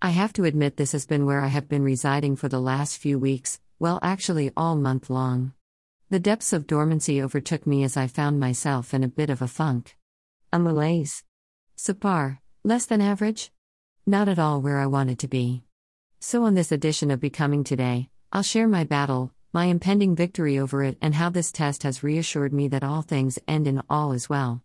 I have to admit, this has been where I have been residing for the last few weeks, well, actually, all month long. The depths of dormancy overtook me as I found myself in a bit of a funk. A malaise. Subpar, less than average? Not at all where I wanted to be. So, on this edition of Becoming Today, I'll share my battle, my impending victory over it, and how this test has reassured me that all things end in all is well.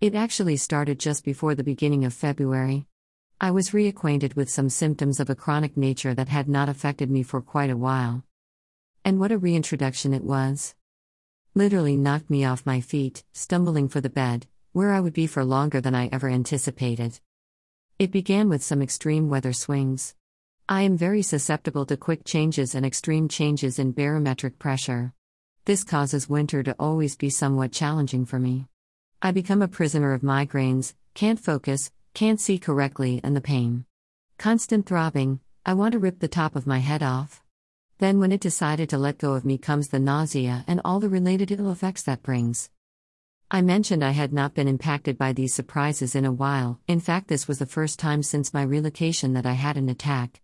It actually started just before the beginning of February. I was reacquainted with some symptoms of a chronic nature that had not affected me for quite a while. And what a reintroduction it was! Literally knocked me off my feet, stumbling for the bed, where I would be for longer than I ever anticipated. It began with some extreme weather swings. I am very susceptible to quick changes and extreme changes in barometric pressure. This causes winter to always be somewhat challenging for me. I become a prisoner of migraines, can't focus, can't see correctly, and the pain. Constant throbbing, I want to rip the top of my head off. Then, when it decided to let go of me, comes the nausea and all the related ill effects that brings. I mentioned I had not been impacted by these surprises in a while, in fact, this was the first time since my relocation that I had an attack.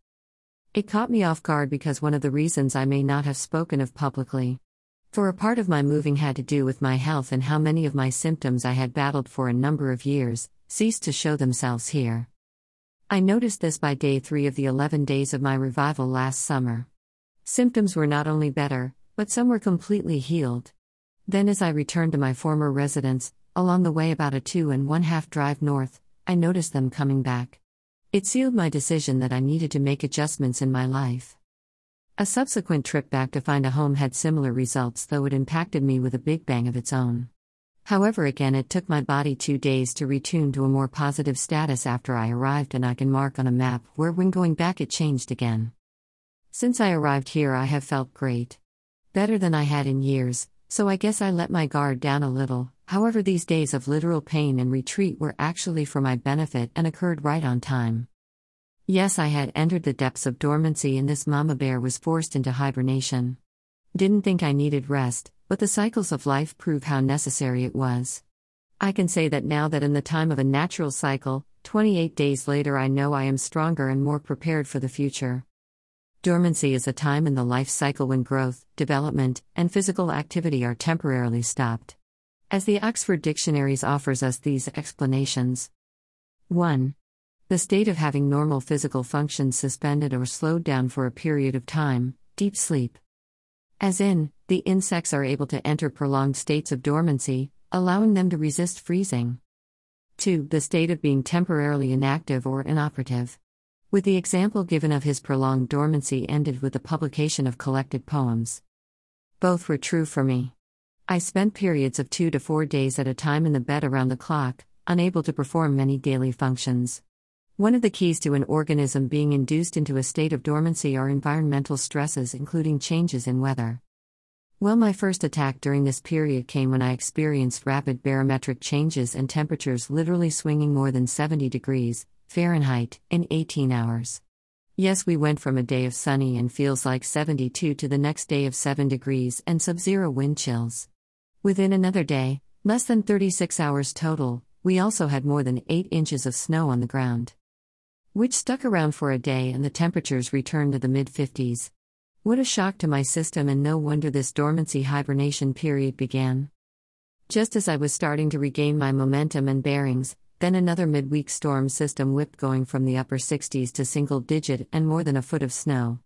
It caught me off guard because one of the reasons I may not have spoken of publicly. For a part of my moving had to do with my health and how many of my symptoms I had battled for a number of years ceased to show themselves here. I noticed this by day three of the 11 days of my revival last summer. Symptoms were not only better, but some were completely healed. Then, as I returned to my former residence, along the way about a two and one half drive north, I noticed them coming back. It sealed my decision that I needed to make adjustments in my life. A subsequent trip back to find a home had similar results, though it impacted me with a big bang of its own. However, again, it took my body two days to retune to a more positive status after I arrived, and I can mark on a map where, when going back, it changed again. Since I arrived here, I have felt great. Better than I had in years, so I guess I let my guard down a little. However, these days of literal pain and retreat were actually for my benefit and occurred right on time. Yes, I had entered the depths of dormancy and this mama bear was forced into hibernation. Didn't think I needed rest, but the cycles of life prove how necessary it was. I can say that now that in the time of a natural cycle, 28 days later, I know I am stronger and more prepared for the future. Dormancy is a time in the life cycle when growth, development, and physical activity are temporarily stopped as the Oxford Dictionaries offers us these explanations. 1. The state of having normal physical functions suspended or slowed down for a period of time, deep sleep. As in, the insects are able to enter prolonged states of dormancy, allowing them to resist freezing. 2. The state of being temporarily inactive or inoperative. With the example given of his prolonged dormancy ended with the publication of collected poems. Both were true for me. I spent periods of two to four days at a time in the bed around the clock, unable to perform many daily functions. One of the keys to an organism being induced into a state of dormancy are environmental stresses, including changes in weather. Well, my first attack during this period came when I experienced rapid barometric changes and temperatures literally swinging more than 70 degrees Fahrenheit in 18 hours. Yes, we went from a day of sunny and feels like 72 to the next day of 7 degrees and sub zero wind chills. Within another day, less than 36 hours total, we also had more than 8 inches of snow on the ground. Which stuck around for a day and the temperatures returned to the mid 50s. What a shock to my system, and no wonder this dormancy hibernation period began. Just as I was starting to regain my momentum and bearings, then another midweek storm system whipped going from the upper 60s to single digit and more than a foot of snow.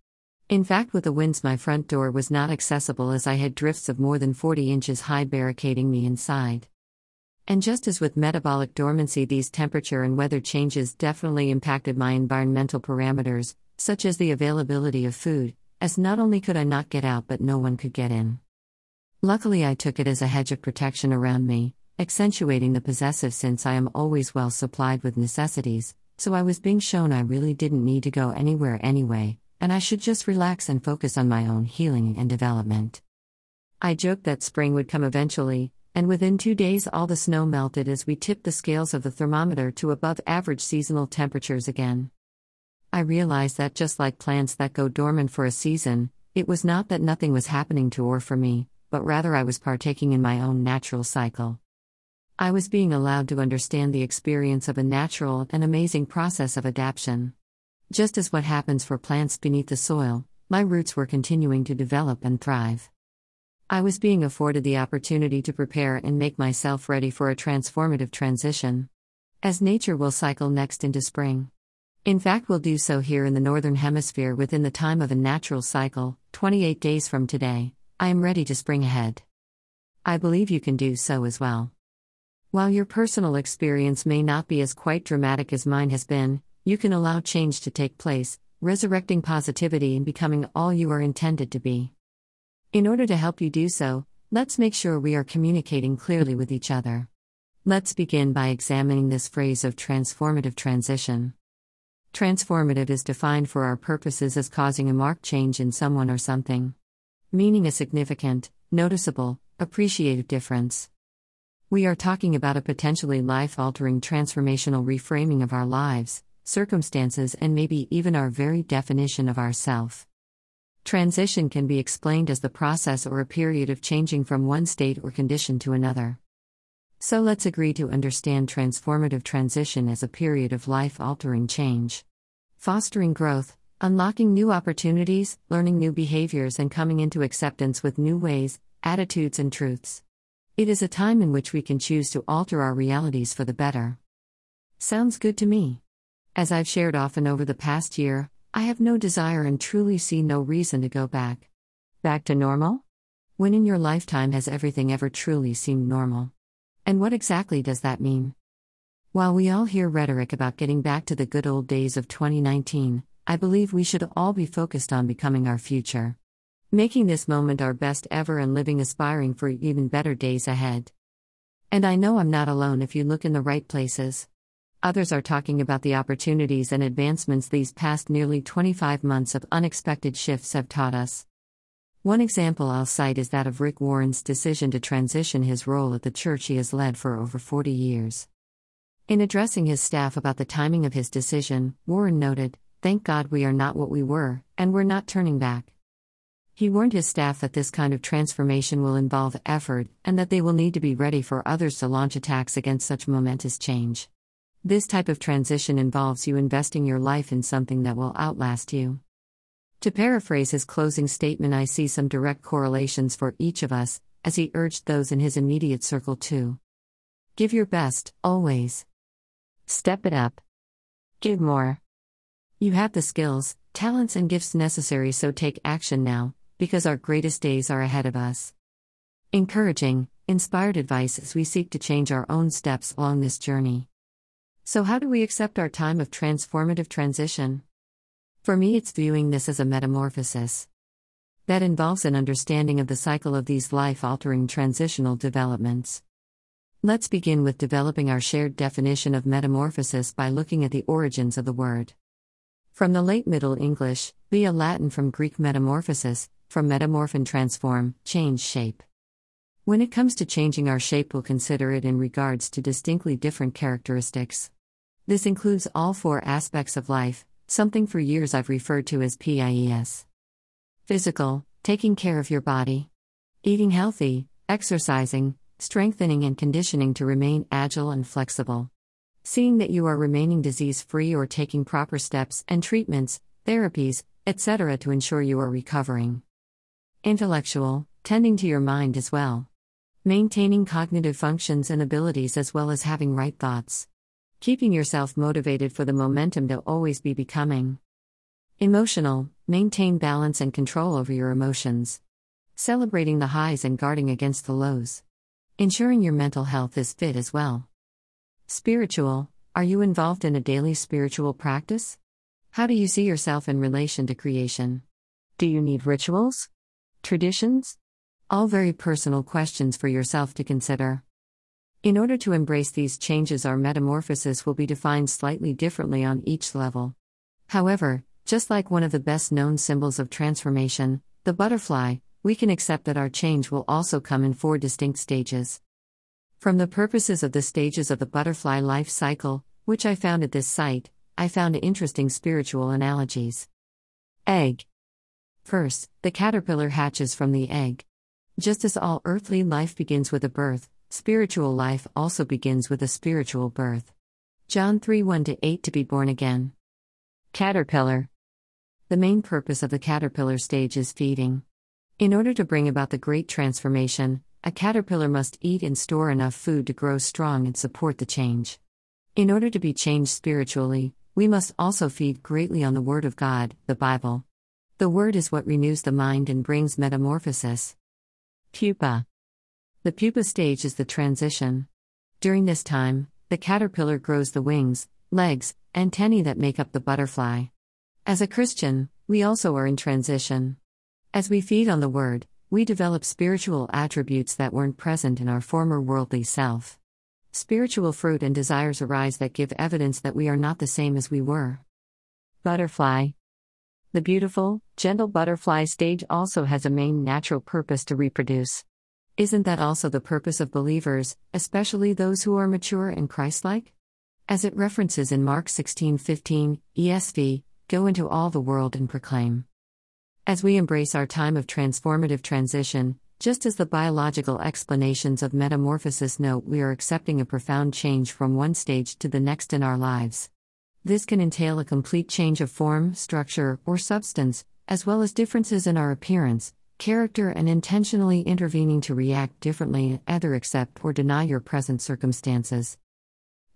In fact, with the winds, my front door was not accessible as I had drifts of more than 40 inches high barricading me inside. And just as with metabolic dormancy, these temperature and weather changes definitely impacted my environmental parameters, such as the availability of food, as not only could I not get out, but no one could get in. Luckily, I took it as a hedge of protection around me, accentuating the possessive since I am always well supplied with necessities, so I was being shown I really didn't need to go anywhere anyway, and I should just relax and focus on my own healing and development. I joked that spring would come eventually, and within two days all the snow melted as we tipped the scales of the thermometer to above average seasonal temperatures again. I realized that just like plants that go dormant for a season, it was not that nothing was happening to or for me, but rather I was partaking in my own natural cycle. I was being allowed to understand the experience of a natural and amazing process of adaptation. Just as what happens for plants beneath the soil, my roots were continuing to develop and thrive. I was being afforded the opportunity to prepare and make myself ready for a transformative transition. As nature will cycle next into spring. In fact, we'll do so here in the Northern Hemisphere within the time of a natural cycle, 28 days from today. I am ready to spring ahead. I believe you can do so as well. While your personal experience may not be as quite dramatic as mine has been, you can allow change to take place, resurrecting positivity and becoming all you are intended to be. In order to help you do so, let's make sure we are communicating clearly with each other. Let's begin by examining this phrase of transformative transition. Transformative is defined for our purposes as causing a marked change in someone or something, meaning a significant, noticeable, appreciative difference. We are talking about a potentially life altering transformational reframing of our lives, circumstances, and maybe even our very definition of ourself. Transition can be explained as the process or a period of changing from one state or condition to another. So let's agree to understand transformative transition as a period of life altering change. Fostering growth, unlocking new opportunities, learning new behaviors, and coming into acceptance with new ways, attitudes, and truths. It is a time in which we can choose to alter our realities for the better. Sounds good to me. As I've shared often over the past year, I have no desire and truly see no reason to go back. Back to normal? When in your lifetime has everything ever truly seemed normal? And what exactly does that mean? While we all hear rhetoric about getting back to the good old days of 2019, I believe we should all be focused on becoming our future. Making this moment our best ever and living aspiring for even better days ahead. And I know I'm not alone if you look in the right places. Others are talking about the opportunities and advancements these past nearly 25 months of unexpected shifts have taught us. One example I'll cite is that of Rick Warren's decision to transition his role at the church he has led for over 40 years. In addressing his staff about the timing of his decision, Warren noted, Thank God we are not what we were, and we're not turning back. He warned his staff that this kind of transformation will involve effort, and that they will need to be ready for others to launch attacks against such momentous change. This type of transition involves you investing your life in something that will outlast you. To paraphrase his closing statement, I see some direct correlations for each of us, as he urged those in his immediate circle to give your best, always. Step it up. Give more. You have the skills, talents, and gifts necessary, so take action now, because our greatest days are ahead of us. Encouraging, inspired advice as we seek to change our own steps along this journey. So, how do we accept our time of transformative transition? For me, it's viewing this as a metamorphosis. That involves an understanding of the cycle of these life altering transitional developments. Let's begin with developing our shared definition of metamorphosis by looking at the origins of the word. From the late Middle English, via Latin from Greek metamorphosis, from metamorph and transform, change shape. When it comes to changing our shape, we'll consider it in regards to distinctly different characteristics. This includes all four aspects of life, something for years I've referred to as PIES. Physical, taking care of your body. Eating healthy, exercising, strengthening and conditioning to remain agile and flexible. Seeing that you are remaining disease free or taking proper steps and treatments, therapies, etc. to ensure you are recovering. Intellectual, tending to your mind as well. Maintaining cognitive functions and abilities as well as having right thoughts. Keeping yourself motivated for the momentum to always be becoming. Emotional, maintain balance and control over your emotions. Celebrating the highs and guarding against the lows. Ensuring your mental health is fit as well. Spiritual, are you involved in a daily spiritual practice? How do you see yourself in relation to creation? Do you need rituals? Traditions? All very personal questions for yourself to consider. In order to embrace these changes, our metamorphosis will be defined slightly differently on each level. However, just like one of the best known symbols of transformation, the butterfly, we can accept that our change will also come in four distinct stages. From the purposes of the stages of the butterfly life cycle, which I found at this site, I found interesting spiritual analogies. Egg. First, the caterpillar hatches from the egg. Just as all earthly life begins with a birth, Spiritual life also begins with a spiritual birth. John 3 1 8 To be born again. Caterpillar. The main purpose of the caterpillar stage is feeding. In order to bring about the great transformation, a caterpillar must eat and store enough food to grow strong and support the change. In order to be changed spiritually, we must also feed greatly on the Word of God, the Bible. The Word is what renews the mind and brings metamorphosis. Pupa. The pupa stage is the transition. During this time, the caterpillar grows the wings, legs, antennae that make up the butterfly. As a Christian, we also are in transition. As we feed on the Word, we develop spiritual attributes that weren't present in our former worldly self. Spiritual fruit and desires arise that give evidence that we are not the same as we were. Butterfly. The beautiful, gentle butterfly stage also has a main natural purpose to reproduce. Isn't that also the purpose of believers, especially those who are mature and Christlike? As it references in Mark 16:15, ESV, go into all the world and proclaim. As we embrace our time of transformative transition, just as the biological explanations of metamorphosis note, we are accepting a profound change from one stage to the next in our lives. This can entail a complete change of form, structure, or substance, as well as differences in our appearance, character, and intentionally intervening to react differently, either accept or deny your present circumstances.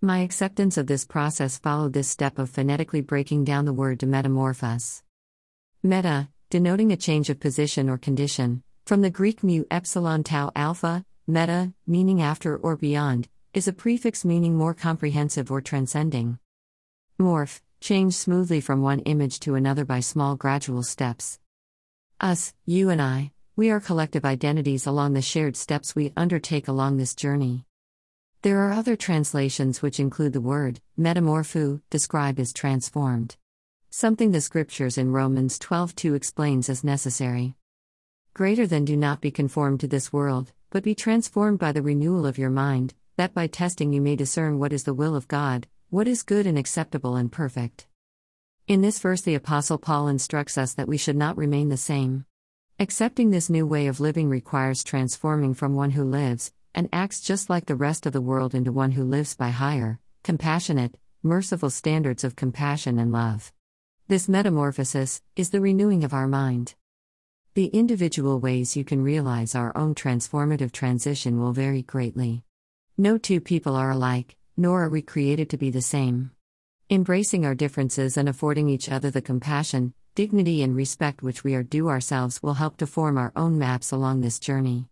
My acceptance of this process followed this step of phonetically breaking down the word to metamorphose. Meta, denoting a change of position or condition, from the Greek mu epsilon tau alpha, meta, meaning after or beyond, is a prefix meaning more comprehensive or transcending. Morph, change smoothly from one image to another by small gradual steps. Us, you and I, we are collective identities along the shared steps we undertake along this journey. There are other translations which include the word, metamorpho, describe as transformed. Something the scriptures in Romans 12:2 explains as necessary. Greater than do not be conformed to this world, but be transformed by the renewal of your mind, that by testing you may discern what is the will of God, what is good and acceptable and perfect. In this verse, the Apostle Paul instructs us that we should not remain the same. Accepting this new way of living requires transforming from one who lives, and acts just like the rest of the world into one who lives by higher, compassionate, merciful standards of compassion and love. This metamorphosis is the renewing of our mind. The individual ways you can realize our own transformative transition will vary greatly. No two people are alike, nor are we created to be the same. Embracing our differences and affording each other the compassion, dignity, and respect which we are due ourselves will help to form our own maps along this journey.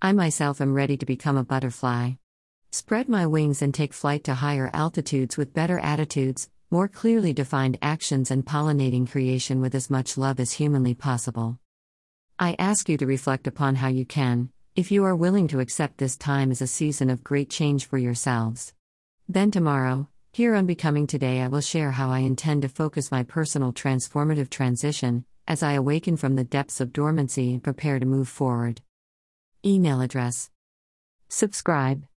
I myself am ready to become a butterfly. Spread my wings and take flight to higher altitudes with better attitudes, more clearly defined actions, and pollinating creation with as much love as humanly possible. I ask you to reflect upon how you can, if you are willing to accept this time as a season of great change for yourselves. Then tomorrow, here on Becoming Today, I will share how I intend to focus my personal transformative transition as I awaken from the depths of dormancy and prepare to move forward. Email address. Subscribe.